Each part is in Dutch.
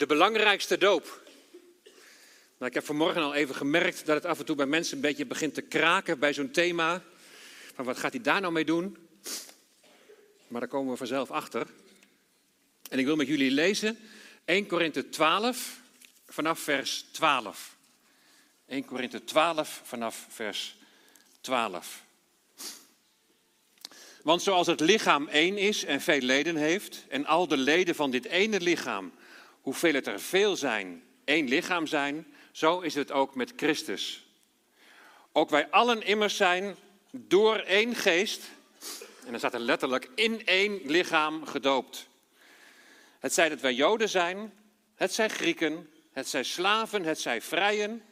De belangrijkste doop. Nou, ik heb vanmorgen al even gemerkt dat het af en toe bij mensen een beetje begint te kraken bij zo'n thema. Van wat gaat hij daar nou mee doen? Maar daar komen we vanzelf achter. En ik wil met jullie lezen 1 Korinthe 12 vanaf vers 12. 1 Korinthe 12 vanaf vers 12. Want zoals het lichaam één is en veel leden heeft, en al de leden van dit ene lichaam, hoeveel het er veel zijn, één lichaam zijn, zo is het ook met Christus. Ook wij allen immers zijn door één geest, en dan staat er letterlijk in één lichaam gedoopt. Het zij dat wij Joden zijn, het zij Grieken, het zij slaven, het zij vrijen,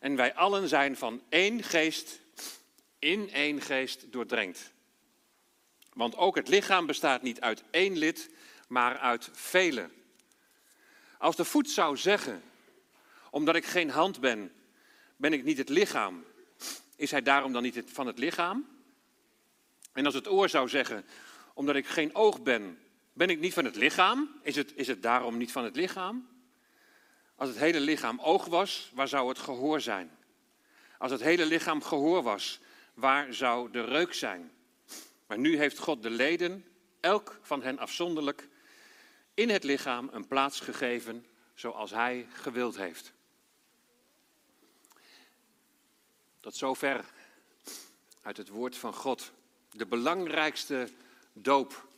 en wij allen zijn van één geest, in één geest doordrenkt. Want ook het lichaam bestaat niet uit één lid, maar uit vele. Als de voet zou zeggen, omdat ik geen hand ben, ben ik niet het lichaam, is hij daarom dan niet van het lichaam? En als het oor zou zeggen, omdat ik geen oog ben, ben ik niet van het lichaam, is het, is het daarom niet van het lichaam? Als het hele lichaam oog was, waar zou het gehoor zijn? Als het hele lichaam gehoor was, waar zou de reuk zijn? Maar nu heeft God de leden, elk van hen afzonderlijk, in het lichaam een plaats gegeven zoals Hij gewild heeft. Tot zover uit het woord van God. De belangrijkste doop.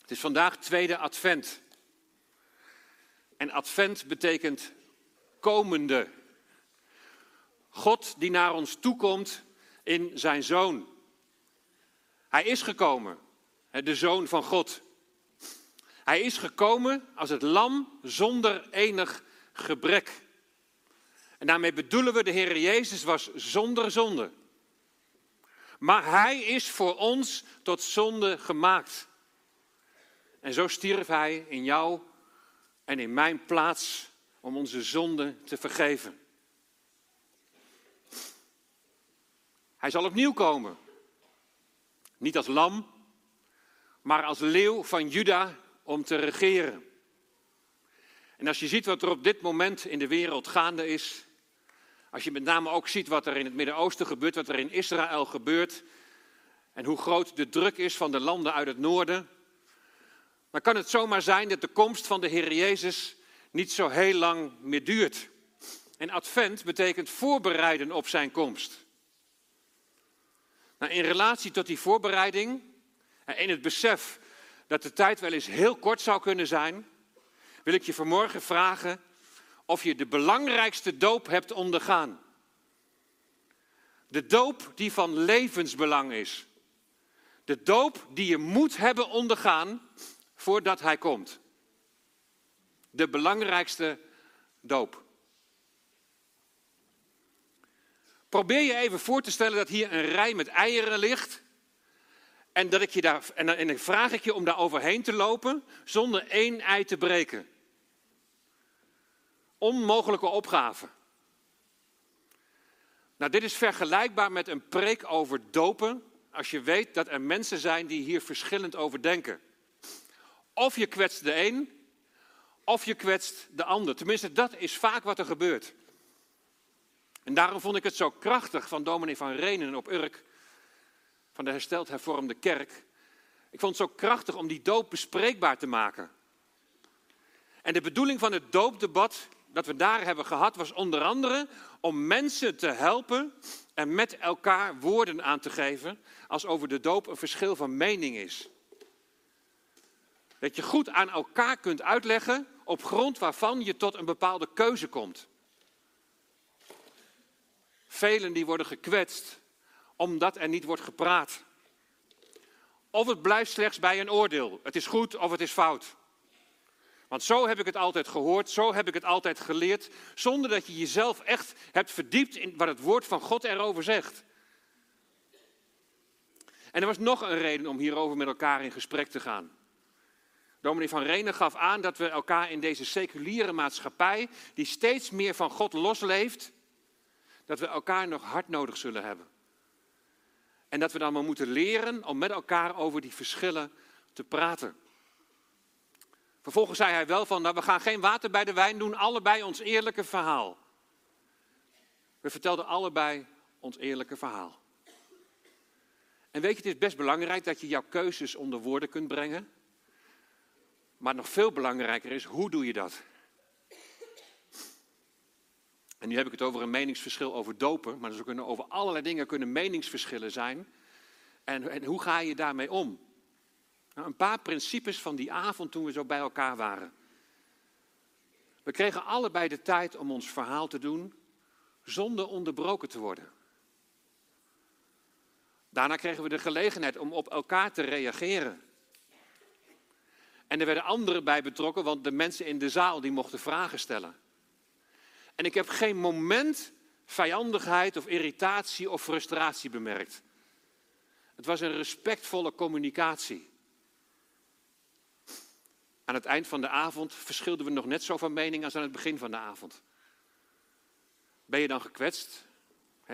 Het is vandaag tweede advent. En advent betekent komende. God die naar ons toekomt in zijn zoon. Hij is gekomen, de zoon van God. Hij is gekomen als het lam zonder enig gebrek. En daarmee bedoelen we, de Heer Jezus was zonder zonde. Maar Hij is voor ons tot zonde gemaakt. En zo stierf Hij in jou en in mijn plaats om onze zonde te vergeven. Hij zal opnieuw komen. Niet als lam, maar als leeuw van Juda om te regeren. En als je ziet wat er op dit moment in de wereld gaande is, als je met name ook ziet wat er in het Midden-Oosten gebeurt, wat er in Israël gebeurt, en hoe groot de druk is van de landen uit het noorden, dan kan het zomaar zijn dat de komst van de Heer Jezus niet zo heel lang meer duurt. En advent betekent voorbereiden op zijn komst. Nou, in relatie tot die voorbereiding en in het besef dat de tijd wel eens heel kort zou kunnen zijn, wil ik je vanmorgen vragen of je de belangrijkste doop hebt ondergaan. De doop die van levensbelang is. De doop die je moet hebben ondergaan voordat hij komt. De belangrijkste doop. Probeer je even voor te stellen dat hier een rij met eieren ligt. En, je daar, en, en dan vraag ik je om daar overheen te lopen zonder één ei te breken. Onmogelijke opgave. Nou, dit is vergelijkbaar met een preek over dopen. Als je weet dat er mensen zijn die hier verschillend over denken. Of je kwetst de een, of je kwetst de ander. Tenminste, dat is vaak wat er gebeurt. En daarom vond ik het zo krachtig van dominee van Renen op Urk, van de hersteld hervormde kerk. Ik vond het zo krachtig om die doop bespreekbaar te maken. En de bedoeling van het doopdebat dat we daar hebben gehad, was onder andere om mensen te helpen en met elkaar woorden aan te geven als over de doop een verschil van mening is. Dat je goed aan elkaar kunt uitleggen op grond waarvan je tot een bepaalde keuze komt. Velen die worden gekwetst omdat er niet wordt gepraat. Of het blijft slechts bij een oordeel. Het is goed of het is fout. Want zo heb ik het altijd gehoord, zo heb ik het altijd geleerd, zonder dat je jezelf echt hebt verdiept in wat het woord van God erover zegt. En er was nog een reden om hierover met elkaar in gesprek te gaan. Dominee van Renen gaf aan dat we elkaar in deze seculiere maatschappij, die steeds meer van God losleeft, dat we elkaar nog hard nodig zullen hebben. En dat we dan maar moeten leren om met elkaar over die verschillen te praten. Vervolgens zei hij wel van, nou, we gaan geen water bij de wijn doen, allebei ons eerlijke verhaal. We vertelden allebei ons eerlijke verhaal. En weet je, het is best belangrijk dat je jouw keuzes onder woorden kunt brengen. Maar nog veel belangrijker is, hoe doe je dat? En nu heb ik het over een meningsverschil over dopen, maar er kunnen over allerlei dingen kunnen meningsverschillen zijn. En, en hoe ga je daarmee om? Nou, een paar principes van die avond toen we zo bij elkaar waren. We kregen allebei de tijd om ons verhaal te doen zonder onderbroken te worden. Daarna kregen we de gelegenheid om op elkaar te reageren. En er werden anderen bij betrokken, want de mensen in de zaal die mochten vragen stellen. En ik heb geen moment vijandigheid of irritatie of frustratie bemerkt. Het was een respectvolle communicatie. Aan het eind van de avond verschilden we nog net zo van mening als aan het begin van de avond. Ben je dan gekwetst?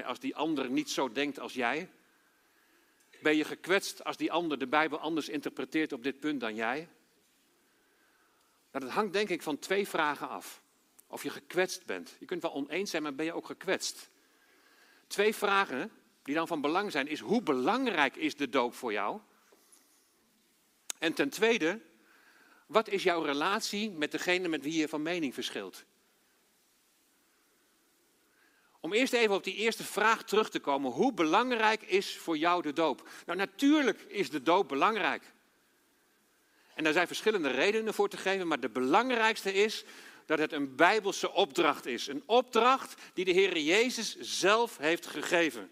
Als die ander niet zo denkt als jij? Ben je gekwetst als die ander de Bijbel anders interpreteert op dit punt dan jij? Nou, dat hangt denk ik van twee vragen af. Of je gekwetst bent. Je kunt wel oneens zijn, maar ben je ook gekwetst? Twee vragen die dan van belang zijn, is hoe belangrijk is de doop voor jou? En ten tweede, wat is jouw relatie met degene met wie je van mening verschilt? Om eerst even op die eerste vraag terug te komen. Hoe belangrijk is voor jou de doop? Nou, natuurlijk is de doop belangrijk. En daar zijn verschillende redenen voor te geven, maar de belangrijkste is dat het een bijbelse opdracht is. Een opdracht die de Heer Jezus zelf heeft gegeven.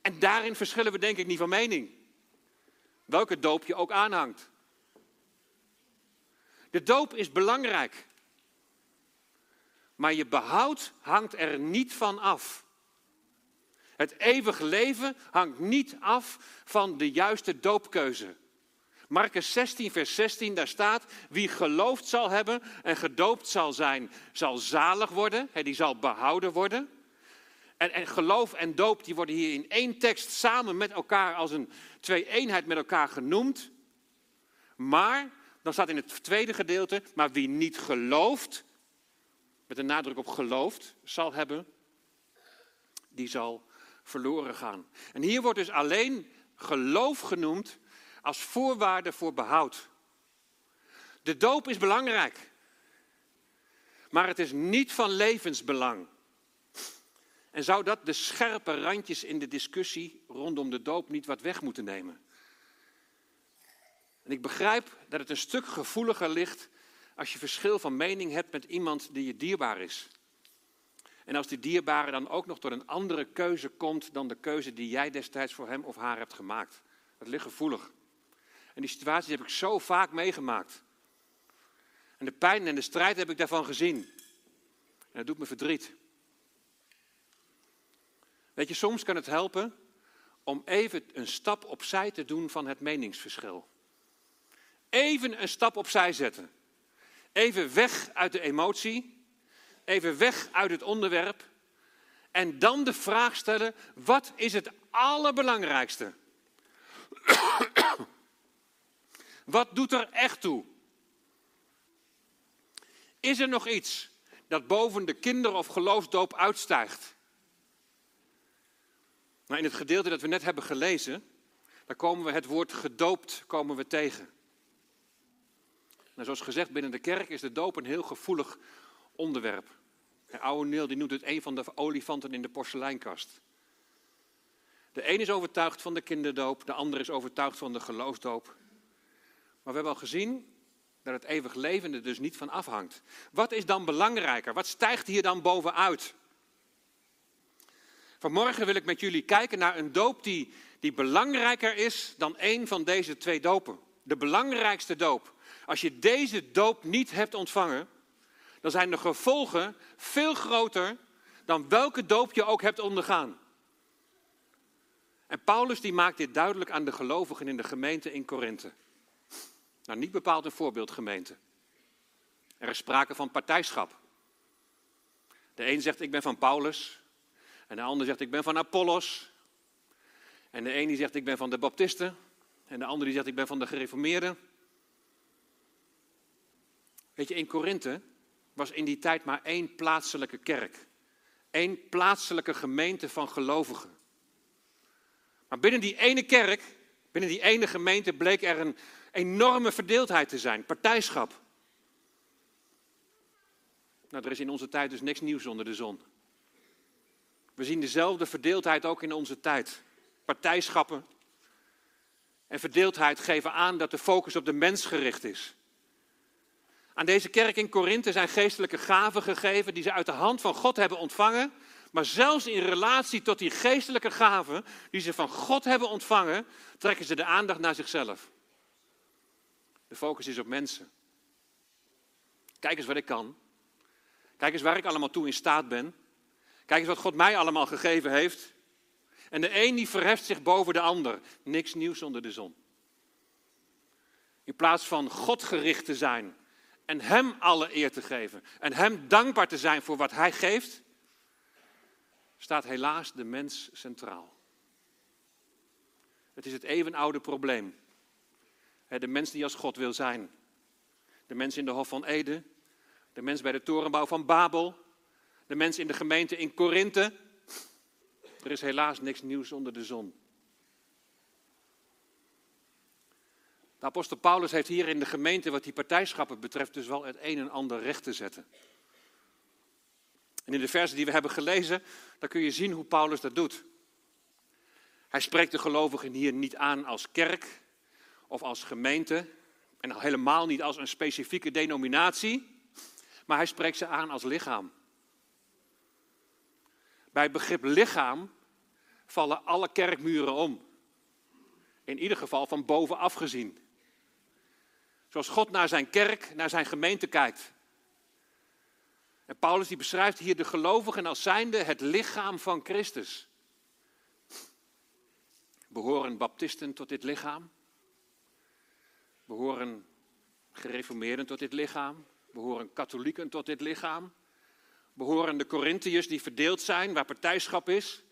En daarin verschillen we denk ik niet van mening. Welke doop je ook aanhangt. De doop is belangrijk. Maar je behoud hangt er niet van af. Het eeuwige leven hangt niet af van de juiste doopkeuze. Marcus 16, vers 16, daar staat: Wie geloofd zal hebben en gedoopt zal zijn, zal zalig worden. die zal behouden worden. En, en geloof en doop, die worden hier in één tekst samen met elkaar als een twee-eenheid met elkaar genoemd. Maar, dan staat in het tweede gedeelte, maar wie niet gelooft, met een nadruk op gelooft, zal hebben, die zal verloren gaan. En hier wordt dus alleen geloof genoemd als voorwaarde voor behoud. De doop is belangrijk, maar het is niet van levensbelang. En zou dat de scherpe randjes in de discussie rondom de doop niet wat weg moeten nemen? En ik begrijp dat het een stuk gevoeliger ligt als je verschil van mening hebt met iemand die je dierbaar is. En als die dierbare dan ook nog tot een andere keuze komt dan de keuze die jij destijds voor hem of haar hebt gemaakt. Dat ligt gevoelig. En die situaties heb ik zo vaak meegemaakt. En de pijn en de strijd heb ik daarvan gezien. En dat doet me verdriet. Weet je, soms kan het helpen om even een stap opzij te doen van het meningsverschil. Even een stap opzij zetten. Even weg uit de emotie. Even weg uit het onderwerp. En dan de vraag stellen: wat is het allerbelangrijkste? Wat doet er echt toe? Is er nog iets dat boven de kinder- of geloofsdoop uitstijgt? Nou, in het gedeelte dat we net hebben gelezen, daar komen we het woord gedoopt komen we tegen. Nou, zoals gezegd, binnen de kerk is de doop een heel gevoelig onderwerp. En oude Neil die noemt het een van de olifanten in de porseleinkast. De een is overtuigd van de kinderdoop, de ander is overtuigd van de geloofsdoop. Maar we hebben al gezien dat het eeuwig leven er dus niet van afhangt. Wat is dan belangrijker? Wat stijgt hier dan bovenuit? Vanmorgen wil ik met jullie kijken naar een doop die, die belangrijker is dan een van deze twee dopen. De belangrijkste doop. Als je deze doop niet hebt ontvangen, dan zijn de gevolgen veel groter dan welke doop je ook hebt ondergaan. En Paulus die maakt dit duidelijk aan de gelovigen in de gemeente in Korinthe. Nou, niet bepaald een voorbeeldgemeente. Er is sprake van partijschap. De een zegt ik ben van Paulus. En de ander zegt ik ben van Apollos. En de een die zegt ik ben van de Baptisten. En de ander die zegt ik ben van de gereformeerden. Weet je, in Korinthe was in die tijd maar één plaatselijke kerk. Eén plaatselijke gemeente van gelovigen. Maar binnen die ene kerk, binnen die ene gemeente, bleek er een enorme verdeeldheid te zijn, partijschap. Nou, er is in onze tijd dus niks nieuws onder de zon. We zien dezelfde verdeeldheid ook in onze tijd. Partijschappen en verdeeldheid geven aan dat de focus op de mens gericht is. Aan deze kerk in Korinthe zijn geestelijke gaven gegeven die ze uit de hand van God hebben ontvangen. Maar zelfs in relatie tot die geestelijke gaven die ze van God hebben ontvangen, trekken ze de aandacht naar zichzelf. De focus is op mensen. Kijk eens wat ik kan. Kijk eens waar ik allemaal toe in staat ben. Kijk eens wat God mij allemaal gegeven heeft. En de een die verheft zich boven de ander. Niks nieuws onder de zon. In plaats van God gericht te zijn en Hem alle eer te geven en Hem dankbaar te zijn voor wat Hij geeft, staat helaas de mens centraal. Het is het eeuwenoude probleem. De mens die als God wil zijn. De mens in de Hof van Ede. De mens bij de torenbouw van Babel. De mens in de gemeente in Korinthe. Er is helaas niks nieuws onder de zon. De apostel Paulus heeft hier in de gemeente, wat die partijschappen betreft, dus wel het een en ander recht te zetten. En in de versen die we hebben gelezen, daar kun je zien hoe Paulus dat doet. Hij spreekt de gelovigen hier niet aan als kerk of als gemeente en al helemaal niet als een specifieke denominatie, maar hij spreekt ze aan als lichaam. Bij het begrip lichaam vallen alle kerkmuren om. In ieder geval van bovenaf gezien. Zoals God naar zijn kerk, naar zijn gemeente kijkt. En Paulus die beschrijft hier de gelovigen als zijnde het lichaam van Christus. Behoren baptisten tot dit lichaam? Behoren gereformeerden tot dit lichaam? Behoren katholieken tot dit lichaam? Behoren de Corinthiërs die verdeeld zijn, waar partijschap is,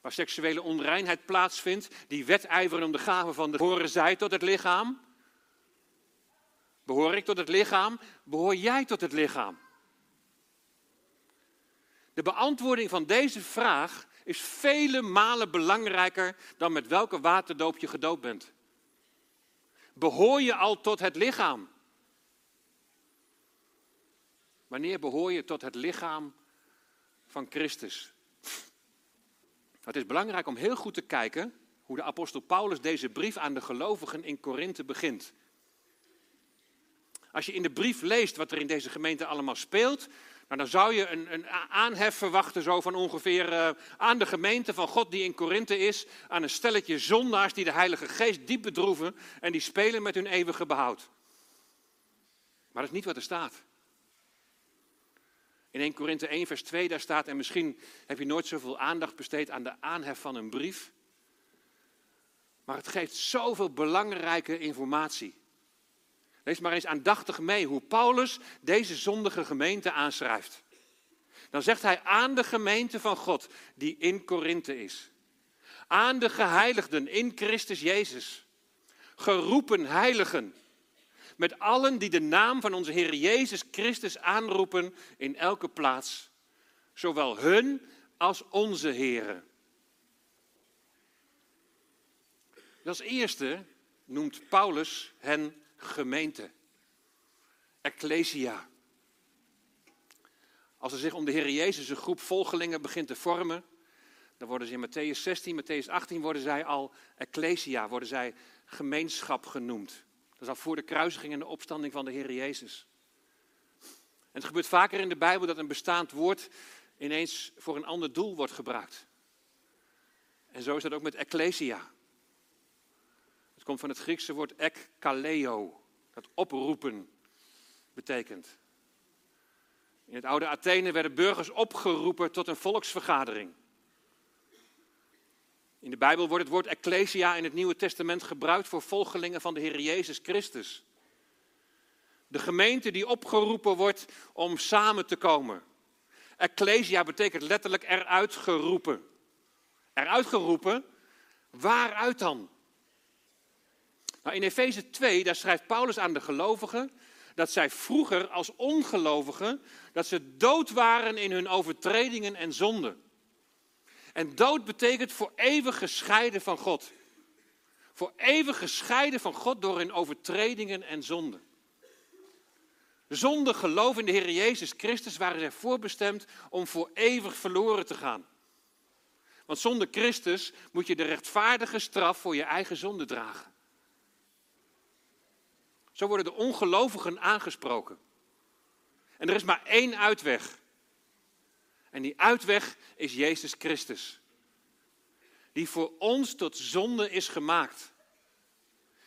waar seksuele onreinheid plaatsvindt, die wedijveren om de gaven van de behoren zij tot het lichaam? Behoor ik tot het lichaam? Behoor jij tot het lichaam? De beantwoording van deze vraag is vele malen belangrijker dan met welke waterdoop je gedoopt bent. Behoor je al tot het lichaam? Wanneer behoor je tot het lichaam van Christus? Het is belangrijk om heel goed te kijken hoe de apostel Paulus deze brief aan de gelovigen in Korinthe begint. Als je in de brief leest wat er in deze gemeente allemaal speelt, nou, dan zou je een, een aanhef verwachten zo van ongeveer uh, aan de gemeente van God die in Korinthe is, aan een stelletje zondaars die de Heilige Geest diep bedroeven en die spelen met hun eeuwige behoud. Maar dat is niet wat er staat. In 1 Korinthe 1 vers 2 daar staat, en misschien heb je nooit zoveel aandacht besteed aan de aanhef van een brief, maar het geeft zoveel belangrijke informatie. Lees maar eens aandachtig mee hoe Paulus deze zondige gemeente aanschrijft. Dan zegt hij aan de gemeente van God die in Korinthe is. Aan de geheiligden in Christus Jezus. Geroepen heiligen. Met allen die de naam van onze Heer Jezus Christus aanroepen in elke plaats. Zowel hun als onze Heren. Als eerste noemt Paulus hen gemeente. Ecclesia. Als er zich om de Heer Jezus een groep volgelingen begint te vormen, dan worden ze in Matthäus 16, Matthäus 18 worden zij al ecclesia, worden zij gemeenschap genoemd. Dat is al voor de kruisiging en de opstanding van de Heer Jezus. En het gebeurt vaker in de Bijbel dat een bestaand woord ineens voor een ander doel wordt gebruikt. En zo is dat ook met ecclesia. Komt van het Griekse woord ekkaleo, dat oproepen betekent. In het oude Athene werden burgers opgeroepen tot een volksvergadering. In de Bijbel wordt het woord ecclesia in het Nieuwe Testament gebruikt voor volgelingen van de Heer Jezus Christus. De gemeente die opgeroepen wordt om samen te komen. Ecclesia betekent letterlijk eruit geroepen. Eruit geroepen, waaruit dan? Nou, in Efeze 2, daar schrijft Paulus aan de gelovigen dat zij vroeger als ongelovigen, dat ze dood waren in hun overtredingen en zonden. En dood betekent voor eeuwig gescheiden van God. Voor eeuwig gescheiden van God door hun overtredingen en zonden. Zonder geloof in de Heer Jezus Christus waren zij voorbestemd om voor eeuwig verloren te gaan. Want zonder Christus moet je de rechtvaardige straf voor je eigen zonde dragen. Zo worden de ongelovigen aangesproken. En er is maar één uitweg. En die uitweg is Jezus Christus. Die voor ons tot zonde is gemaakt.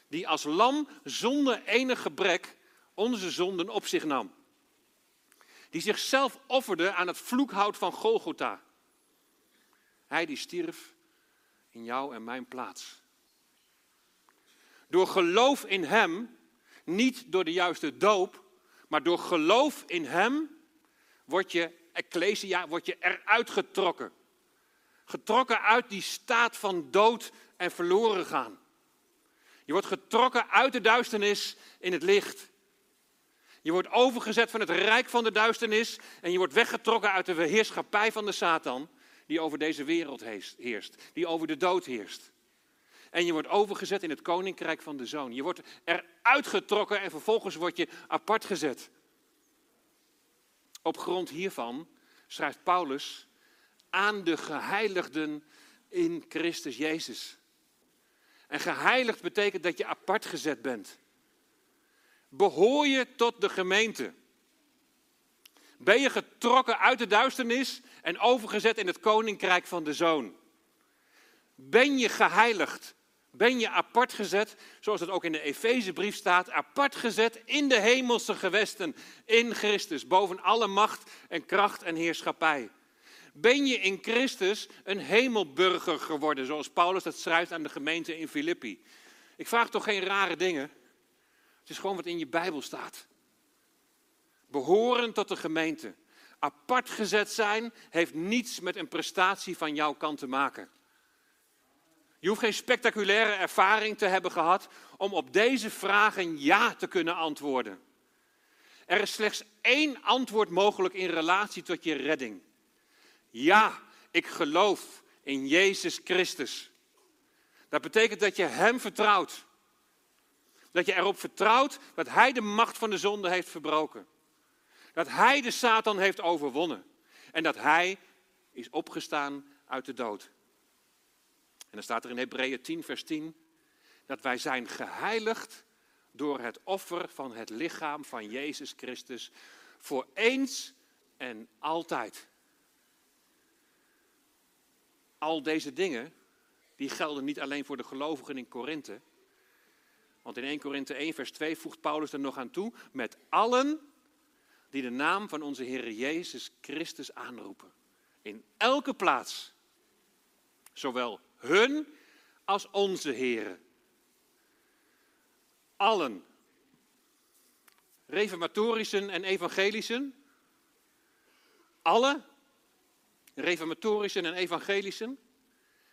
Die als lam zonder enig gebrek onze zonden op zich nam. Die zichzelf offerde aan het vloekhout van Golgotha. Hij die stierf in jou en mijn plaats. Door geloof in Hem, niet door de juiste doop, maar door geloof in Hem, word je ecclesia, word je eruit getrokken. Getrokken uit die staat van dood en verloren gaan. Je wordt getrokken uit de duisternis in het licht. Je wordt overgezet van het rijk van de duisternis en je wordt weggetrokken uit de heerschappij van de Satan die over deze wereld heerst, die over de dood heerst. En je wordt overgezet in het koninkrijk van de zoon. Je wordt eruit getrokken en vervolgens word je apart gezet. Op grond hiervan schrijft Paulus aan de geheiligden in Christus Jezus. En geheiligd betekent dat je apart gezet bent. Behoor je tot de gemeente? Ben je getrokken uit de duisternis en overgezet in het koninkrijk van de zoon? Ben je geheiligd? Ben je apart gezet, zoals het ook in de Efezebrief staat, apart gezet in de hemelse gewesten, in Christus, boven alle macht en kracht en heerschappij? Ben je in Christus een hemelburger geworden, zoals Paulus dat schrijft aan de gemeente in Filippi? Ik vraag toch geen rare dingen? Het is gewoon wat in je Bijbel staat. Behoren tot de gemeente. Apart gezet zijn heeft niets met een prestatie van jouw kant te maken. Je hoeft geen spectaculaire ervaring te hebben gehad om op deze vragen ja te kunnen antwoorden. Er is slechts één antwoord mogelijk in relatie tot je redding. Ja, ik geloof in Jezus Christus. Dat betekent dat je Hem vertrouwt. Dat je erop vertrouwt dat Hij de macht van de zonde heeft verbroken. Dat Hij de Satan heeft overwonnen. En dat Hij is opgestaan uit de dood. En dan staat er in Hebreeën 10, vers 10, dat wij zijn geheiligd door het offer van het lichaam van Jezus Christus voor eens en altijd. Al deze dingen, die gelden niet alleen voor de gelovigen in Korinthe. Want in 1 Korinthe 1, vers 2 voegt Paulus er nog aan toe, met allen die de naam van onze Heer Jezus Christus aanroepen. In elke plaats. Zowel hun als onze heren. Allen. Reformatorischen en evangelischen. Alle. Reformatorischen en evangelischen.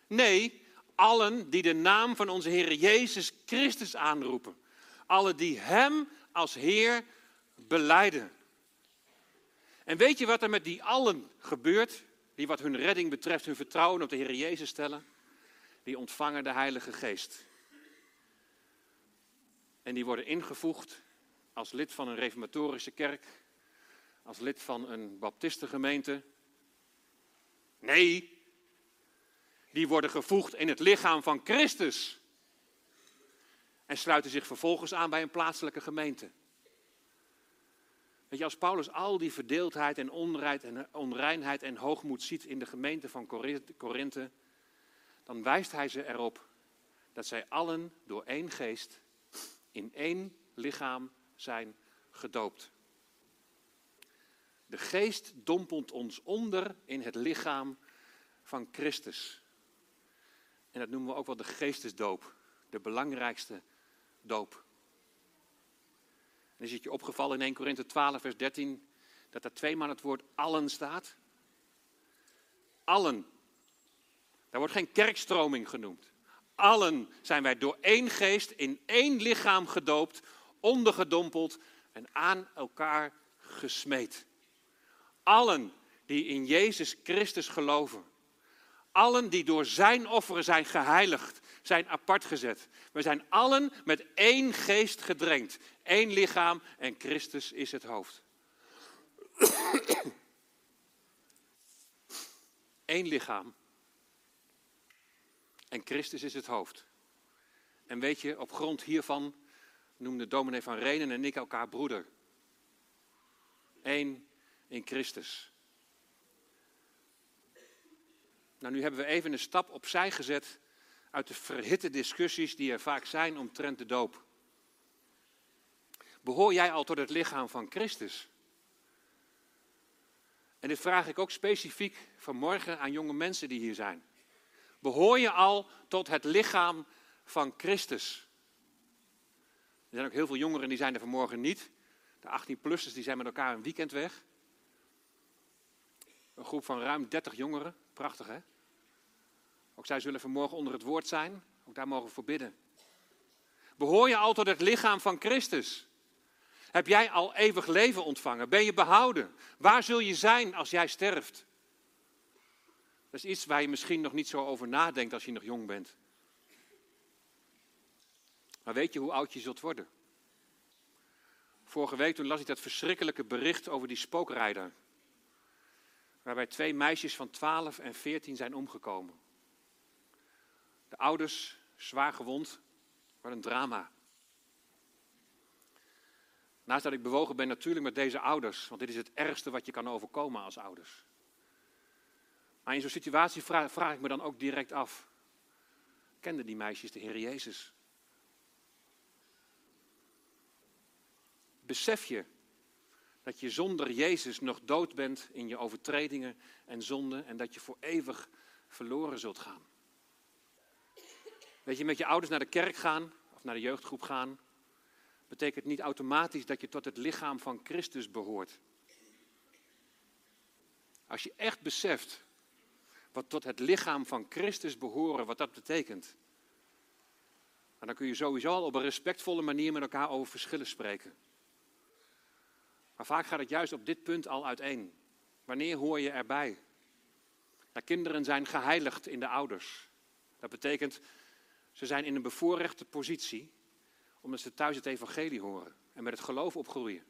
Nee, allen die de naam van onze Heer Jezus Christus aanroepen. Alle die Hem als Heer beleiden. En weet je wat er met die allen gebeurt? Die wat hun redding betreft hun vertrouwen op de Heer Jezus stellen? Die ontvangen de Heilige Geest. En die worden ingevoegd als lid van een reformatorische kerk, als lid van een baptistengemeente. Nee, die worden gevoegd in het lichaam van Christus. En sluiten zich vervolgens aan bij een plaatselijke gemeente. Weet je, als Paulus al die verdeeldheid en onreinheid en hoogmoed ziet in de gemeente van Korinthe, dan wijst hij ze erop dat zij allen door één geest in één lichaam zijn gedoopt. De geest dompelt ons onder in het lichaam van Christus. En dat noemen we ook wel de geestesdoop, de belangrijkste doop. En is het je opgevallen in 1 Korinthe 12, vers 13, dat er tweemaal het woord allen staat? Allen daar wordt geen kerkstroming genoemd. Allen zijn wij door één geest in één lichaam gedoopt, ondergedompeld en aan elkaar gesmeed. Allen die in Jezus Christus geloven. Allen die door zijn offeren zijn geheiligd, zijn apart gezet. We zijn allen met één geest gedrenkt, één lichaam en Christus is het hoofd. Eén lichaam en Christus is het hoofd. En weet je, op grond hiervan noemde dominee van Renen en ik elkaar broeder. Eén in Christus. Nou, nu hebben we even een stap opzij gezet uit de verhitte discussies die er vaak zijn omtrent de doop. Behoor jij al tot het lichaam van Christus? En dit vraag ik ook specifiek vanmorgen aan jonge mensen die hier zijn. Behoor je al tot het lichaam van Christus? Er zijn ook heel veel jongeren die zijn er vanmorgen niet. De 18-plussers die zijn met elkaar een weekend weg. Een groep van ruim 30 jongeren. Prachtig hè? Ook zij zullen vanmorgen onder het woord zijn. Ook daar mogen we voor bidden. Behoor je al tot het lichaam van Christus? Heb jij al eeuwig leven ontvangen? Ben je behouden? Waar zul je zijn als jij sterft? Dat is iets waar je misschien nog niet zo over nadenkt als je nog jong bent. Maar weet je hoe oud je zult worden? Vorige week toen las ik dat verschrikkelijke bericht over die spookrijder. Waarbij twee meisjes van 12 en 14 zijn omgekomen. De ouders zwaar gewond. Wat een drama. Naast dat ik bewogen ben natuurlijk met deze ouders, want dit is het ergste wat je kan overkomen als ouders. Maar in zo'n situatie vraag, vraag, ik me dan ook direct af: kenden die meisjes de Heer Jezus? Besef je dat je zonder Jezus nog dood bent in je overtredingen en zonden en dat je voor eeuwig verloren zult gaan? Weet je, met je ouders naar de kerk gaan of naar de jeugdgroep gaan, betekent niet automatisch dat je tot het lichaam van Christus behoort. Als je echt beseft wat tot het lichaam van Christus behoren, wat dat betekent, dan kun je sowieso al op een respectvolle manier met elkaar over verschillen spreken. Maar vaak gaat het juist op dit punt al uiteen. Wanneer hoor je erbij? De kinderen zijn geheiligd in de ouders. Dat betekent, ze zijn in een bevoorrechte positie omdat ze thuis het evangelie horen en met het geloof opgroeien.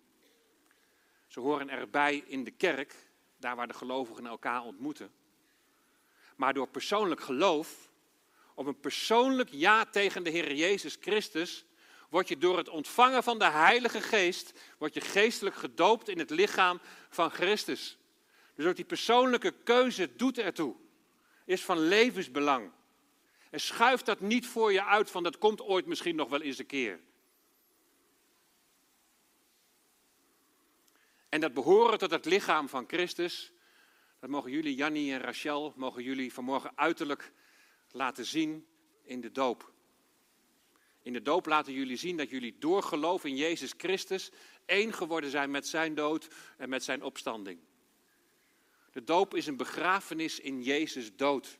Ze horen erbij in de kerk, daar waar de gelovigen elkaar ontmoeten. Maar door persoonlijk geloof, op een persoonlijk ja tegen de Heer Jezus Christus, word je door het ontvangen van de Heilige Geest, word je geestelijk gedoopt in het lichaam van Christus. Dus ook die persoonlijke keuze doet ertoe, is van levensbelang. En schuif dat niet voor je uit van dat komt ooit misschien nog wel eens een keer. En dat behoren tot het lichaam van Christus, dat mogen jullie, Jannie en Rachel, mogen jullie vanmorgen uiterlijk laten zien in de doop. In de doop laten jullie zien dat jullie door geloof in Jezus Christus één geworden zijn met zijn dood en met zijn opstanding. De doop is een begrafenis in Jezus dood.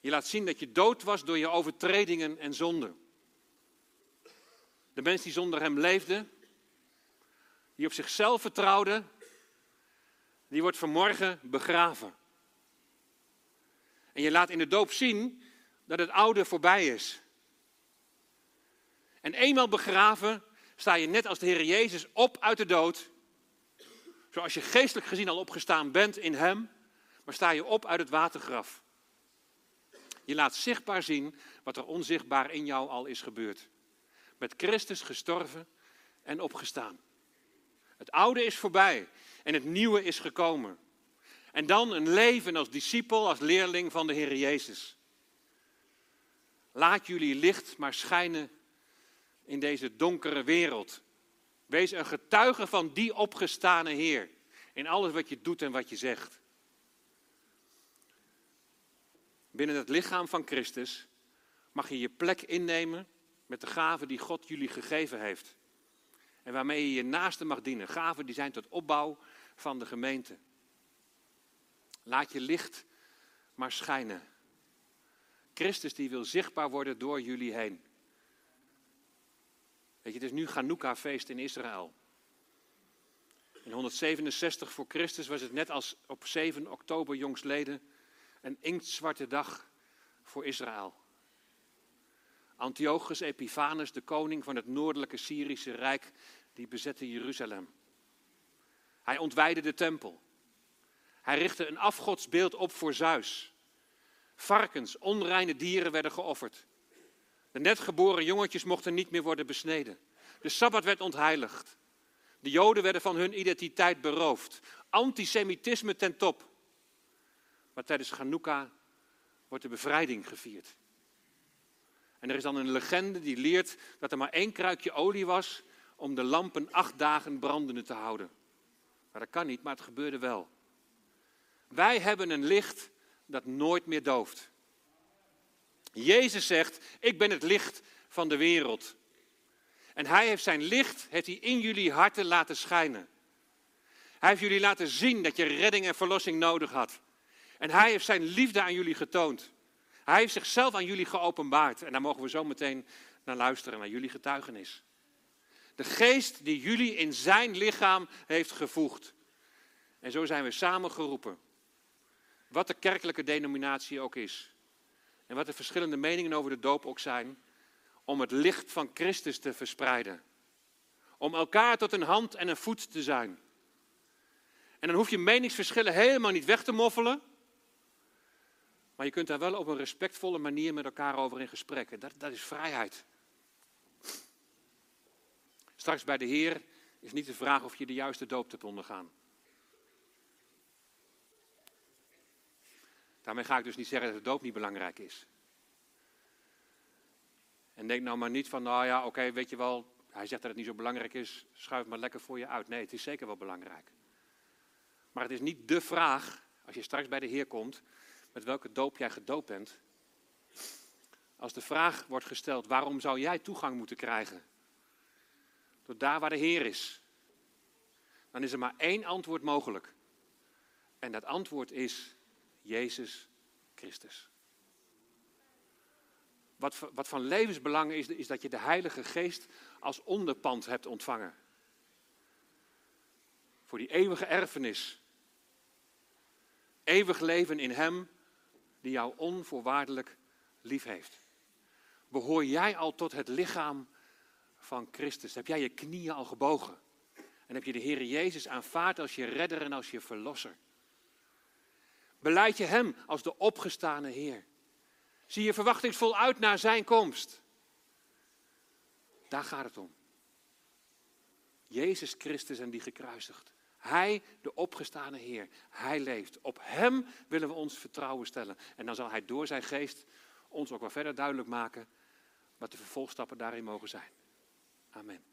Je laat zien dat je dood was door je overtredingen en zonden. De mens die zonder hem leefde, die op zichzelf vertrouwde, die wordt vanmorgen begraven. En je laat in de doop zien dat het oude voorbij is. En eenmaal begraven sta je net als de Heer Jezus op uit de dood. Zoals je geestelijk gezien al opgestaan bent in Hem, maar sta je op uit het watergraf. Je laat zichtbaar zien wat er onzichtbaar in jou al is gebeurd. Met Christus gestorven en opgestaan. Het oude is voorbij en het nieuwe is gekomen. En dan een leven als discipel, als leerling van de Heer Jezus. Laat jullie licht maar schijnen in deze donkere wereld. Wees een getuige van die opgestane Heer. In alles wat je doet en wat je zegt. binnen het lichaam van Christus mag je je plek innemen met de gaven die God jullie gegeven heeft. En waarmee je je naaste mag dienen. Gaven die zijn tot opbouw van de gemeente. Laat je licht maar schijnen. Christus die wil zichtbaar worden door jullie heen. Weet je, het is nu Chanukka-feest in Israël. In 167 voor Christus was het net als op 7 oktober jongsleden een inktzwarte dag voor Israël. Antiochus Epiphanes, de koning van het noordelijke Syrische Rijk, die bezette Jeruzalem. Hij ontwijde de tempel. Hij richtte een afgodsbeeld op voor Zeus. Varkens, onreine dieren werden geofferd. De net geboren jongetjes mochten niet meer worden besneden. De Sabbat werd ontheiligd. De Joden werden van hun identiteit beroofd. Antisemitisme ten top. Maar tijdens Chanukka wordt de bevrijding gevierd. En er is dan een legende die leert dat er maar één kruikje olie was om de lampen acht dagen brandende te houden. Maar dat kan niet, maar het gebeurde wel. Wij hebben een licht dat nooit meer dooft. Jezus zegt, ik ben het licht van de wereld. En hij heeft zijn licht heeft in jullie harten laten schijnen. Hij heeft jullie laten zien dat je redding en verlossing nodig had. En hij heeft zijn liefde aan jullie getoond. Hij heeft zichzelf aan jullie geopenbaard. En daar mogen we zo meteen naar luisteren, naar jullie getuigenis. De geest die jullie in zijn lichaam heeft gevoegd. En zo zijn we samen geroepen. Wat de kerkelijke denominatie ook is. En wat de verschillende meningen over de doop ook zijn. Om het licht van Christus te verspreiden. Om elkaar tot een hand en een voet te zijn. En dan hoef je meningsverschillen helemaal niet weg te moffelen. Maar je kunt daar wel op een respectvolle manier met elkaar over in gesprek. Dat, dat is vrijheid. Straks bij de Heer is niet de vraag of je de juiste doop hebt ondergaan. Daarmee ga ik dus niet zeggen dat de doop niet belangrijk is. En denk nou maar niet van, nou ja, oké, weet je wel, hij zegt dat het niet zo belangrijk is, schuif maar lekker voor je uit. Nee, het is zeker wel belangrijk. Maar het is niet de vraag, als je straks bij de Heer komt, met welke doop jij gedoopt bent. Als de vraag wordt gesteld, waarom zou jij toegang moeten krijgen? Door daar waar de Heer is. Dan is er maar één antwoord mogelijk. En dat antwoord is Jezus Christus. Wat, wat van levensbelang is, is dat je de Heilige Geest als onderpand hebt ontvangen. Voor die eeuwige erfenis. Eeuwig leven in Hem die jou onvoorwaardelijk lief heeft. Behoor jij al tot het lichaam van Christus? Heb jij je knieën al gebogen? En heb je de Heer Jezus aanvaard als je redder en als je verlosser? Beleid je Hem als de opgestane Heer? Zie je verwachtingsvol uit naar Zijn komst? Daar gaat het om. Jezus Christus en die gekruisigd. Hij, de opgestane Heer, Hij leeft. Op Hem willen we ons vertrouwen stellen. En dan zal Hij door Zijn geest ons ook wel verder duidelijk maken wat de vervolgstappen daarin mogen zijn. Amen.